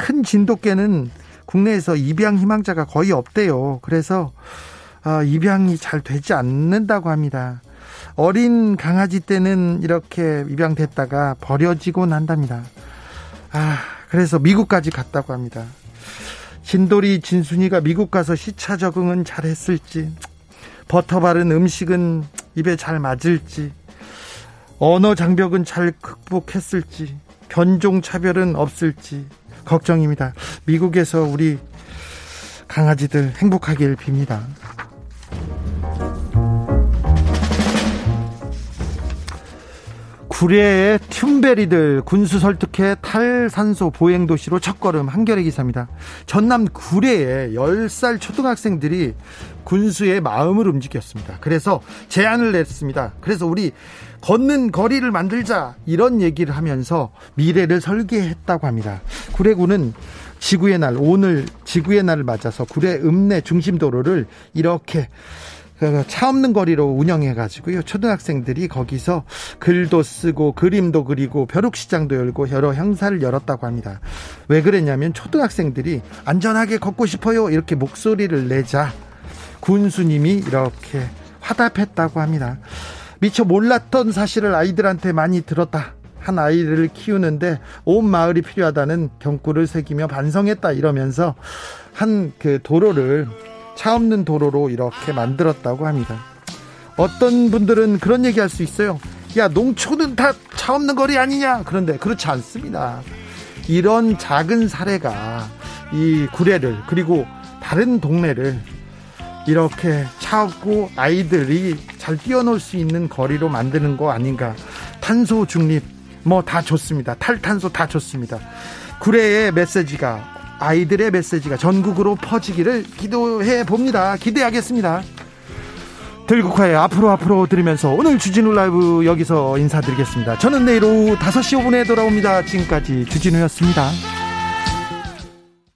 큰 진돗개는 국내에서 입양 희망자가 거의 없대요. 그래서 아, 입양이 잘 되지 않는다고 합니다. 어린 강아지 때는 이렇게 입양됐다가 버려지곤 한답니다. 아, 그래서 미국까지 갔다고 합니다. 진돌이 진순이가 미국 가서 시차 적응은 잘했을지, 버터 바른 음식은 입에 잘 맞을지, 언어 장벽은 잘 극복했을지, 견종 차별은 없을지 걱정입니다. 미국에서 우리 강아지들 행복하길 빕니다. 구례의 튠베리들 군수 설득해 탈산소 보행 도시로 첫걸음 한겨레 기사입니다. 전남 구례에 10살 초등학생들이 군수의 마음을 움직였습니다. 그래서 제안을 냈습니다. 그래서 우리 걷는 거리를 만들자 이런 얘기를 하면서 미래를 설계했다고 합니다. 구례군은 지구의 날 오늘 지구의 날을 맞아서 구례 읍내 중심 도로를 이렇게 그차 없는 거리로 운영해 가지고요. 초등학생들이 거기서 글도 쓰고 그림도 그리고 벼룩시장도 열고 여러 행사를 열었다고 합니다. 왜 그랬냐면 초등학생들이 안전하게 걷고 싶어요. 이렇게 목소리를 내자 군수님이 이렇게 화답했다고 합니다. 미처 몰랐던 사실을 아이들한테 많이 들었다. 한 아이를 키우는데 온 마을이 필요하다는 경구를 새기며 반성했다 이러면서 한 그 도로를 차 없는 도로로 이렇게 만들었다고 합니다. 어떤 분들은 그런 얘기 할 수 있어요. 야, 농촌은 다 차 없는 거리 아니냐? 그런데 그렇지 않습니다. 이런 작은 사례가 이 구례를 그리고 다른 동네를 이렇게 차 없고 아이들이 잘 뛰어놀 수 있는 거리로 만드는 거 아닌가. 탄소 중립 뭐 다 좋습니다. 탈탄소 다 좋습니다. 구례의 메시지가 아이들의 메시지가 전국으로 퍼지기를 기도해 봅니다. 기대하겠습니다. 들국화의 앞으로 앞으로 들으면서 오늘 주진우 라이브 여기서 인사드리겠습니다. 저는 내일 오후 5시 5분에 돌아옵니다. 지금까지 주진우였습니다.